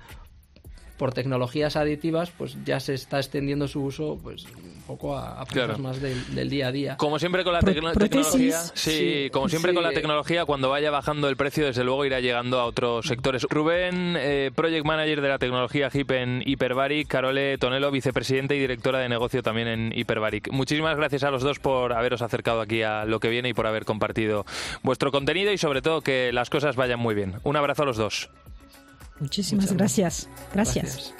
por tecnologías aditivas, pues ya se está extendiendo su uso pues un poco a, a Claro. más del, del día a día. Como siempre con la Pro- tecnología, sí, Sí, como siempre sí, con la tecnología, cuando vaya bajando el precio, desde luego irá llegando a otros sectores. Rubén, eh, Project Manager de la tecnología HIP en Hyperbaric, Carole Tonelo, vicepresidente y directora de negocio también en Hyperbaric. Muchísimas gracias a los dos por haberos acercado aquí a lo que viene y por haber compartido vuestro contenido y sobre todo que las cosas vayan muy bien. Un abrazo a los dos. Muchísimas Muchas gracias. gracias. Gracias.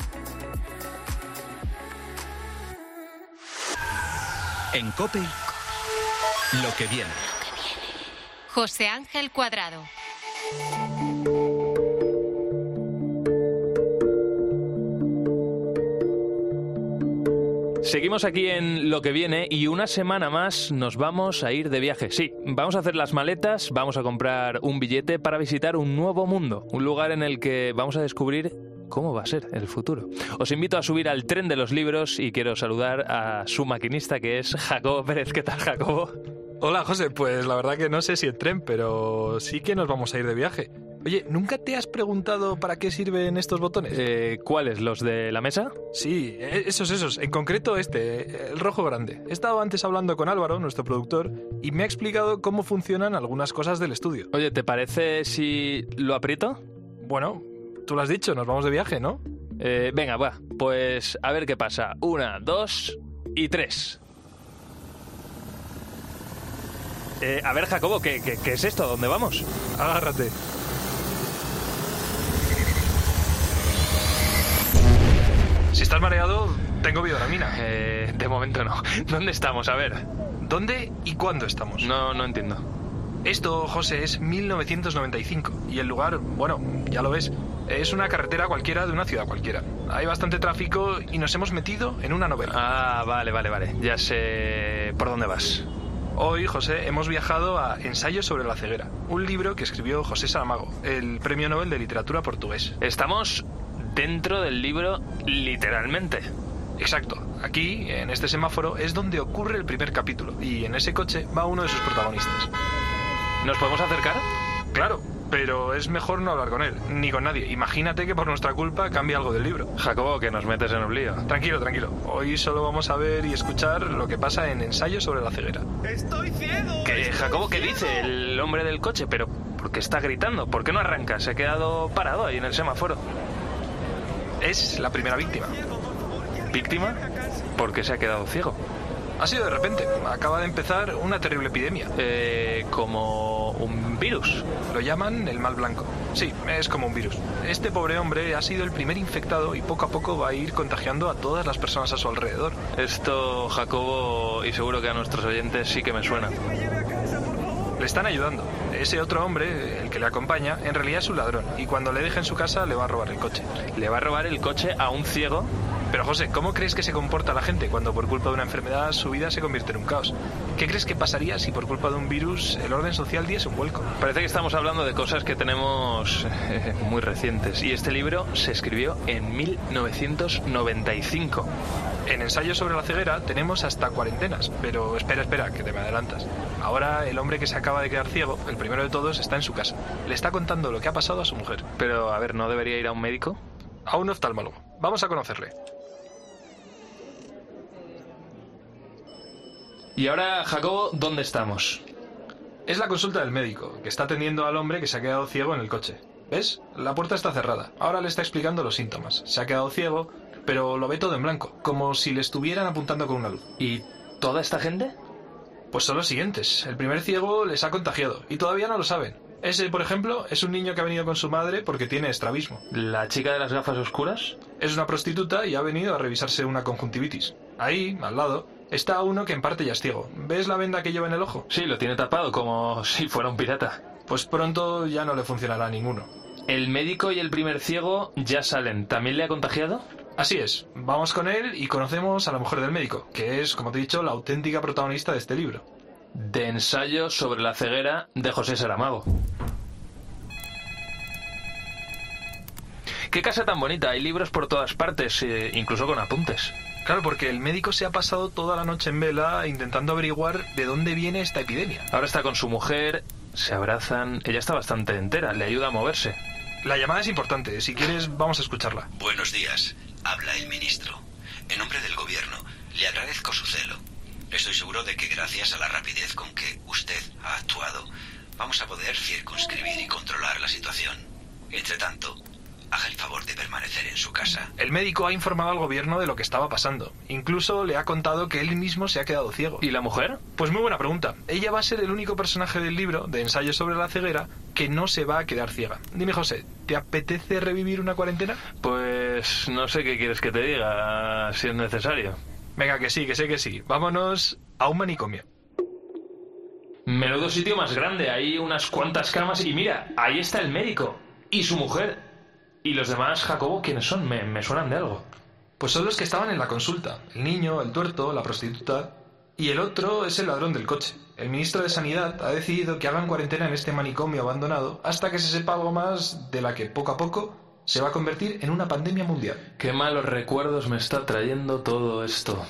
En Cope, lo que viene. José Ángel Cuadrado. Seguimos aquí en lo que viene y una semana más nos vamos a ir de viaje. Sí, vamos a hacer las maletas, vamos a comprar un billete para visitar un nuevo mundo, un lugar en el que vamos a descubrir cómo va a ser el futuro. Os invito a subir al tren de los libros y quiero saludar a su maquinista que es Jacobo Pérez. ¿Qué tal, Jacobo? Hola José, pues la verdad que no sé si el tren, pero sí que nos vamos a ir de viaje. Oye, ¿nunca te has preguntado para qué sirven estos botones? Eh, ¿Cuáles? ¿Los de la mesa? Sí, eh, esos, esos. En concreto este, el rojo grande. He estado antes hablando con Álvaro, nuestro productor, y me ha explicado cómo funcionan algunas cosas del estudio. Oye, ¿te parece si lo aprieto? Bueno, tú lo has dicho, nos vamos de viaje, ¿no? Eh, venga, va, pues a ver qué pasa. Una, dos y tres. Eh, a ver, Jacobo, ¿qué, qué, qué es esto? ¿Dónde vamos? Agárrate. Si estás mareado, tengo bioramina. Eh, de momento no. ¿Dónde estamos? A ver. ¿Dónde y cuándo estamos? No, no entiendo. Esto, José, es 1995 y el lugar, bueno, ya lo ves, es una carretera cualquiera de una ciudad cualquiera. Hay bastante tráfico y nos hemos metido en una novela. Ah, vale, vale, vale. Ya sé por dónde vas. Hoy, José, hemos viajado a Ensayo sobre la ceguera, un libro que escribió José Saramago, el Premio Nobel de Literatura portugués. Estamos dentro del libro literalmente. Exacto, aquí, en este semáforo, es donde ocurre el primer capítulo y en ese coche va uno de sus protagonistas. ¿Nos podemos acercar? Claro, pero es mejor no hablar con él, ni con nadie. Imagínate que por nuestra culpa cambia algo del libro. Jacobo, que nos metes en un lío. Tranquilo, tranquilo. Hoy solo vamos a ver y escuchar lo que pasa en Ensayo sobre la ceguera. ¡Estoy ciego! ¿Qué, Jacobo, ¿qué dice el hombre del coche? Pero, ¿por qué está gritando? ¿Por qué no arranca? Se ha quedado parado ahí en el semáforo. Es la primera víctima. ¿Víctima? ¿Por qué se ha quedado ciego? Ha sido de repente. Acaba de empezar una terrible epidemia. Eh, ¿Como un virus. Lo llaman el mal blanco. Sí, es como un virus. Este pobre hombre ha sido el primer infectado y poco a poco va a ir contagiando a todas las personas a su alrededor. Esto, Jacobo, y seguro que a nuestros oyentes sí que me suena. Le están ayudando. Ese otro hombre, el que le acompaña, en realidad es un ladrón y cuando le deje en su casa le va a robar el coche. ¿Le va a robar el coche a un ciego? Pero José, ¿cómo crees que se comporta la gente cuando por culpa de una enfermedad su vida se convierte en un caos? ¿Qué crees que pasaría si por culpa de un virus el orden social diese un vuelco? Parece que estamos hablando de cosas que tenemos eh, muy recientes y este libro se escribió en 1995. En ensayos sobre la ceguera tenemos hasta cuarentenas, pero espera, espera, que te me adelantas. Ahora el hombre que se acaba de quedar ciego, el primero de todos, está en su casa. Le está contando lo que ha pasado a su mujer. Pero, a ver, ¿no debería ir a un médico? A un oftalmólogo. Vamos a conocerle. Y ahora, Jacobo, ¿dónde estamos? Es la consulta del médico, que está atendiendo al hombre que se ha quedado ciego en el coche. ¿Ves? La puerta está cerrada. Ahora le está explicando los síntomas. Se ha quedado ciego, pero lo ve todo en blanco, como si le estuvieran apuntando con una luz. ¿Y toda esta gente? Pues son los siguientes. El primer ciego les ha contagiado y todavía no lo saben. Ese, por ejemplo, es un niño que ha venido con su madre porque tiene estrabismo. ¿La chica de las gafas oscuras? Es una prostituta y ha venido a revisarse una conjuntivitis. Ahí, al lado, está uno que en parte ya es ciego. ¿Ves la venda que lleva en el ojo? Sí, lo tiene tapado como si fuera un pirata. Pues pronto ya no le funcionará a ninguno. ¿El médico y el primer ciego ya salen? ¿También le ha contagiado? Así es, vamos con él y conocemos a la mujer del médico, que es, como te he dicho, la auténtica protagonista de este libro. De ensayo sobre la ceguera de José Saramago. Qué casa tan bonita, hay libros por todas partes, eh, incluso con apuntes. Claro, porque el médico se ha pasado toda la noche en vela intentando averiguar de dónde viene esta epidemia. Ahora está con su mujer, se abrazan, ella está bastante entera, le ayuda a moverse. La llamada es importante, si quieres vamos a escucharla. Buenos días, habla el ministro. En nombre del gobierno, le agradezco su celo. Estoy seguro de que gracias a la rapidez con que usted ha actuado, vamos a poder circunscribir y controlar la situación. Entre tanto, haga el favor de permanecer en su casa. El médico ha informado al gobierno de lo que estaba pasando. Incluso le ha contado que él mismo se ha quedado ciego. ¿Y la mujer? Pues muy buena pregunta. Ella va a ser el único personaje del libro, de ensayo sobre la ceguera, que no se va a quedar ciega. Dime, José, ¿te apetece revivir una cuarentena? Pues no sé qué quieres que te diga, si es necesario. Venga, que sí, que sé que sí. Vámonos a un manicomio. Menudo sitio más grande, hay unas cuantas camas y mira, ahí está el médico y su mujer. ¿Y los demás, Jacobo, quiénes son? Me, me suenan de algo. Pues son los que estaban en la consulta. El niño, el tuerto, la prostituta. Y el otro es el ladrón del coche. El ministro de Sanidad ha decidido que hagan cuarentena en este manicomio abandonado hasta que se sepa algo más de la que poco a poco se va a convertir en una pandemia mundial. Qué malos recuerdos me está trayendo todo esto.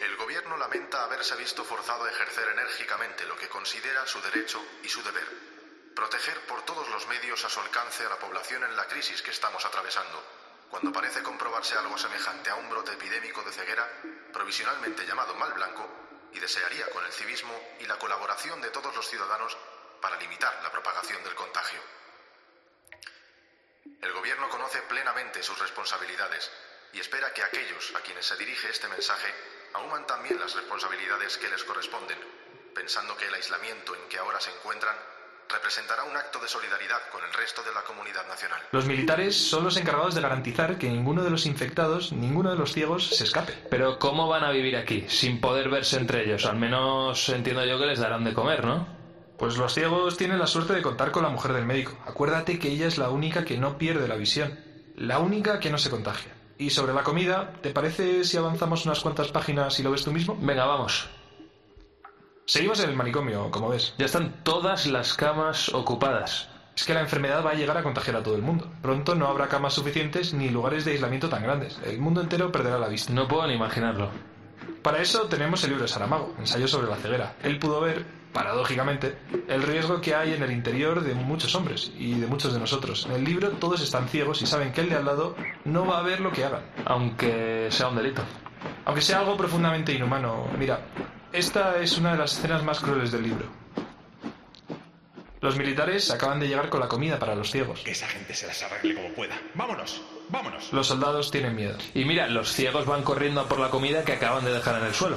El gobierno lamenta haberse visto forzado a ejercer enérgicamente lo que considera su derecho y su deber. Proteger por todos los medios a su alcance a la población en la crisis que estamos atravesando. Cuando parece comprobarse algo semejante a un brote epidémico de ceguera, provisionalmente llamado mal blanco, y desearía con el civismo y la colaboración de todos los ciudadanos para limitar la propagación del contagio. El Gobierno conoce plenamente sus responsabilidades y espera que aquellos a quienes se dirige este mensaje aúman también las responsabilidades que les corresponden, pensando que el aislamiento en que ahora se encuentran representará un acto de solidaridad con el resto de la comunidad nacional. Los militares son los encargados de garantizar que ninguno de los infectados, ninguno de los ciegos, se escape. Pero ¿cómo van a vivir aquí, sin poder verse entre ellos? Al menos entiendo yo que les darán de comer, ¿no? Pues los ciegos tienen la suerte de contar con la mujer del médico. Acuérdate que ella es la única que no pierde la visión, la única que no se contagia. Y sobre la comida, ¿te parece si avanzamos unas cuantas páginas y lo ves tú mismo? Venga, vamos. Seguimos en el manicomio, como ves. Ya están todas las camas ocupadas. Es que la enfermedad va a llegar a contagiar a todo el mundo. Pronto no habrá camas suficientes ni lugares de aislamiento tan grandes. El mundo entero perderá la vista. No puedo ni imaginarlo. Para eso tenemos el libro de Saramago, ensayo sobre la ceguera. Él pudo ver, paradójicamente, el riesgo que hay en el interior de muchos hombres y de muchos de nosotros. En el libro todos están ciegos y saben que el de al lado no va a ver lo que hagan. Aunque sea un delito. Aunque sea algo profundamente inhumano. Mira, esta es una de las escenas más crueles del libro. Los militares acaban de llegar con la comida para los ciegos. Que esa gente se las arregle como pueda. ¡Vámonos! ¡Vámonos! Los soldados tienen miedo. Y mira, los ciegos van corriendo a por la comida que acaban de dejar en el suelo.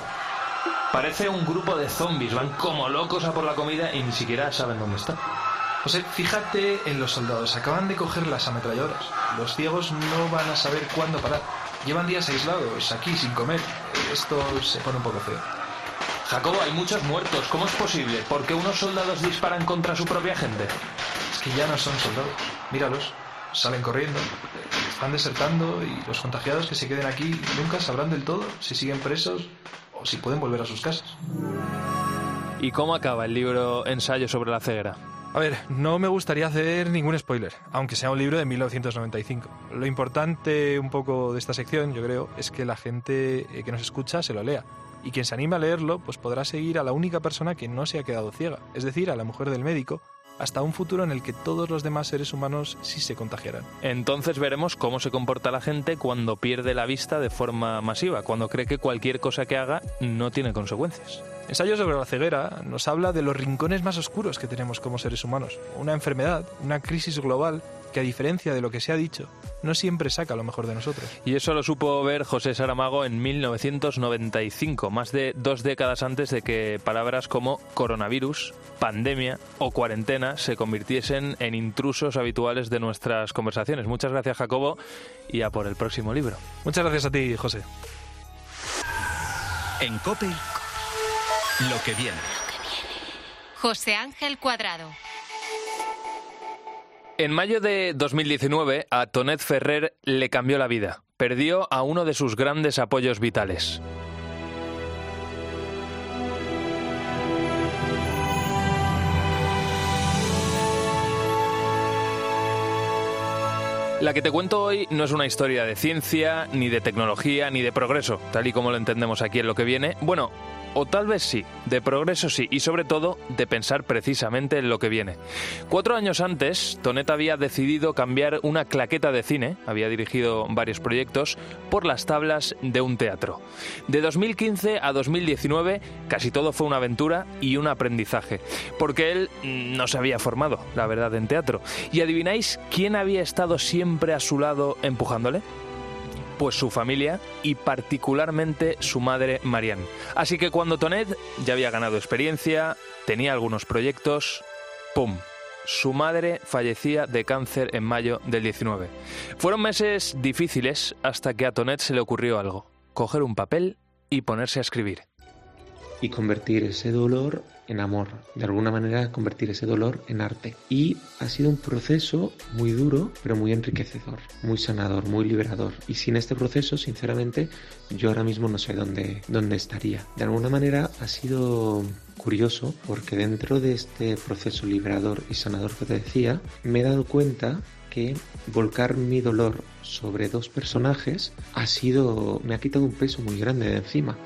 Parece un grupo de zombies, van como locos a por la comida y ni siquiera saben dónde está. José, fíjate en los soldados. Acaban de coger las ametralladoras. Los ciegos no van a saber cuándo parar. Llevan días aislados, aquí, sin comer. Esto se pone un poco feo. Jacobo, hay muchos muertos. ¿Cómo es posible? ¿Por qué unos soldados disparan contra su propia gente? Es que ya no son soldados. Míralos. Salen corriendo. Están desertando y los contagiados que se queden aquí nunca sabrán del todo si siguen presos o si pueden volver a sus casas. ¿Y cómo acaba el libro Ensayo sobre la ceguera? A ver, no me gustaría hacer ningún spoiler, aunque sea un libro de 1995. Lo importante un poco de esta sección, yo creo, es que la gente eh, que nos escucha se lo lea. Y quien se anime a leerlo, pues podrá seguir a la única persona que no se ha quedado ciega, es decir, a la mujer del médico, hasta un futuro en el que todos los demás seres humanos sí se contagiarán. Entonces veremos cómo se comporta la gente cuando pierde la vista de forma masiva, cuando cree que cualquier cosa que haga no tiene consecuencias. Ensayo sobre la ceguera nos habla de los rincones más oscuros que tenemos como seres humanos. Una enfermedad, una crisis global que a diferencia de lo que se ha dicho, no siempre saca lo mejor de nosotros. Y eso lo supo ver José Saramago en 1995, más de dos décadas antes de que palabras como coronavirus, pandemia o cuarentena se convirtiesen en intrusos habituales de nuestras conversaciones. Muchas gracias Jacobo y a por el próximo libro. Muchas gracias a ti, José. En COPE lo que viene. José Ángel Cuadrado. En mayo de 2019, a Tonet Ferrer le cambió la vida. Perdió a uno de sus grandes apoyos vitales. La que te cuento hoy no es una historia de ciencia, ni de tecnología, ni de progreso, tal y como lo entendemos aquí en lo que viene. Bueno, o tal vez sí, de progreso sí, y sobre todo de pensar precisamente en lo que viene. Cuatro años antes, Tonet había decidido cambiar una claqueta de cine, había dirigido varios proyectos, por las tablas de un teatro. De 2015 a 2019, casi todo fue una aventura y un aprendizaje, porque él no se había formado, la verdad, en teatro. ¿Y adivináis quién había estado siempre a su lado empujándole? Pues su familia y particularmente su madre Marianne. Así que cuando Tonet ya había ganado experiencia, tenía algunos proyectos, ¡pum! Su madre fallecía de cáncer en mayo del 19. Fueron meses difíciles hasta que a Tonet se le ocurrió algo, coger un papel y ponerse a escribir. Y convertir ese dolor en amor, de alguna manera convertir ese dolor en arte. Y ha sido un proceso muy duro, pero muy enriquecedor, muy sanador, muy liberador. Y sin este proceso, sinceramente, yo ahora mismo no sé dónde, dónde estaría. De alguna manera ha sido curioso porque dentro de este proceso liberador y sanador que te decía, me he dado cuenta que volcar mi dolor sobre dos personajes ha sido me ha quitado un peso muy grande de encima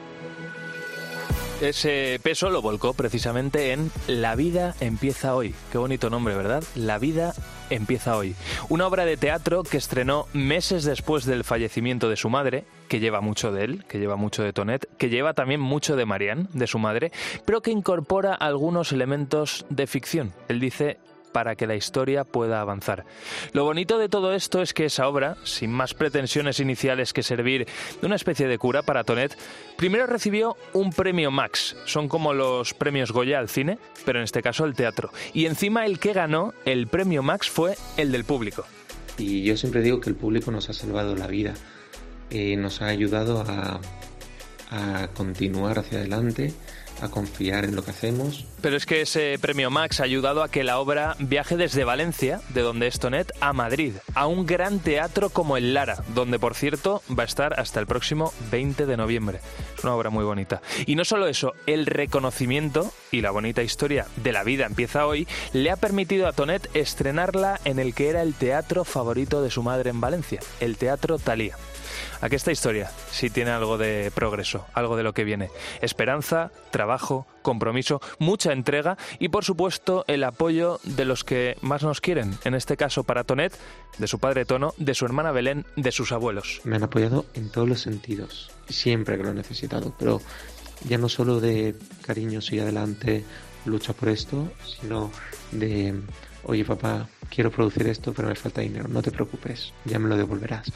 ese peso lo volcó precisamente en La vida empieza hoy. Qué bonito nombre, ¿verdad? La vida empieza hoy. Una obra de teatro que estrenó meses después del fallecimiento de su madre, que lleva mucho de él, que lleva mucho de Tonet, que lleva también mucho de Marianne, de su madre, pero que incorpora algunos elementos de ficción. Él dice para que la historia pueda avanzar. Lo bonito de todo esto es que esa obra, sin más pretensiones iniciales que servir de una especie de cura para Tonet, primero recibió un premio Max. Son como los premios Goya al cine, pero en este caso el teatro. Y encima el que ganó el premio Max fue el del público. Y yo siempre digo que el público nos ha salvado la vida, eh, nos ha ayudado a, a continuar hacia adelante a confiar en lo que hacemos. Pero es que ese premio Max ha ayudado a que la obra viaje desde Valencia, de donde es Tonet, a Madrid, a un gran teatro como el Lara, donde por cierto va a estar hasta el próximo 20 de noviembre. Es una obra muy bonita. Y no solo eso, el reconocimiento y la bonita historia de la vida empieza hoy le ha permitido a Tonet estrenarla en el que era el teatro favorito de su madre en Valencia, el Teatro Talía. Aquí esta historia sí tiene algo de progreso, algo de lo que viene. Esperanza, trabajo, compromiso, mucha entrega y por supuesto el apoyo de los que más nos quieren, en este caso para Tonet, de su padre Tono, de su hermana Belén, de sus abuelos. Me han apoyado en todos los sentidos, siempre que lo he necesitado, pero ya no solo de cariño, sigue adelante, lucha por esto, sino de, oye papá, quiero producir esto, pero me falta dinero, no te preocupes, ya me lo devolverás.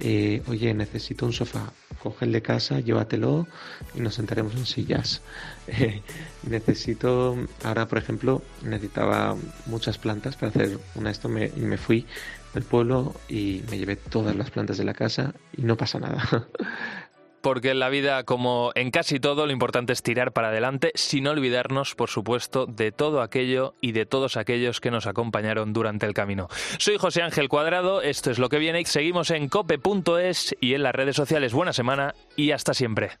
Eh, oye, necesito un sofá, coge el de casa, llévatelo y nos sentaremos en sillas. Eh, necesito, ahora por ejemplo, necesitaba muchas plantas para hacer una esto me, y me fui del pueblo y me llevé todas las plantas de la casa y no pasa nada. porque en la vida, como en casi todo, lo importante es tirar para adelante, sin olvidarnos, por supuesto, de todo aquello y de todos aquellos que nos acompañaron durante el camino. Soy José Ángel Cuadrado, esto es lo que viene, seguimos en cope.es y en las redes sociales. Buena semana y hasta siempre.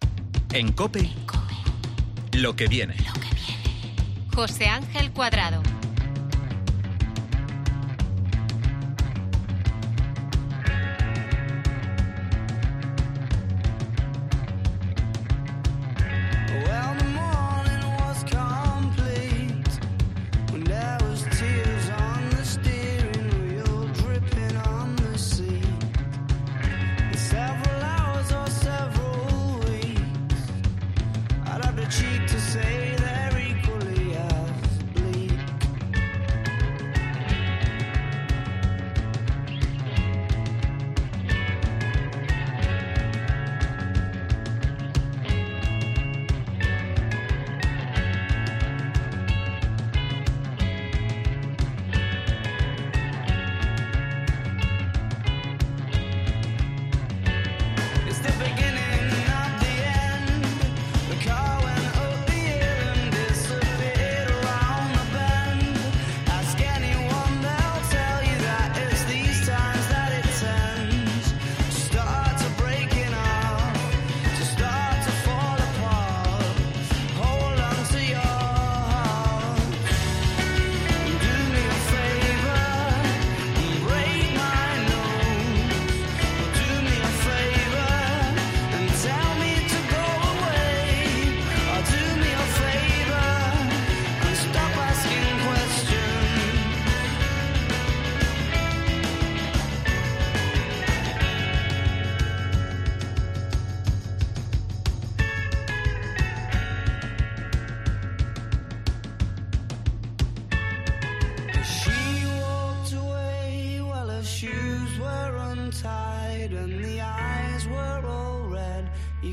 En cope, lo que viene. José Ángel Cuadrado.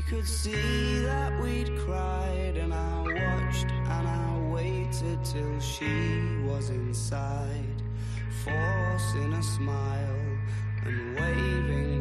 Could see that we'd cried, and I watched and I waited till she was inside, forcing a smile and waving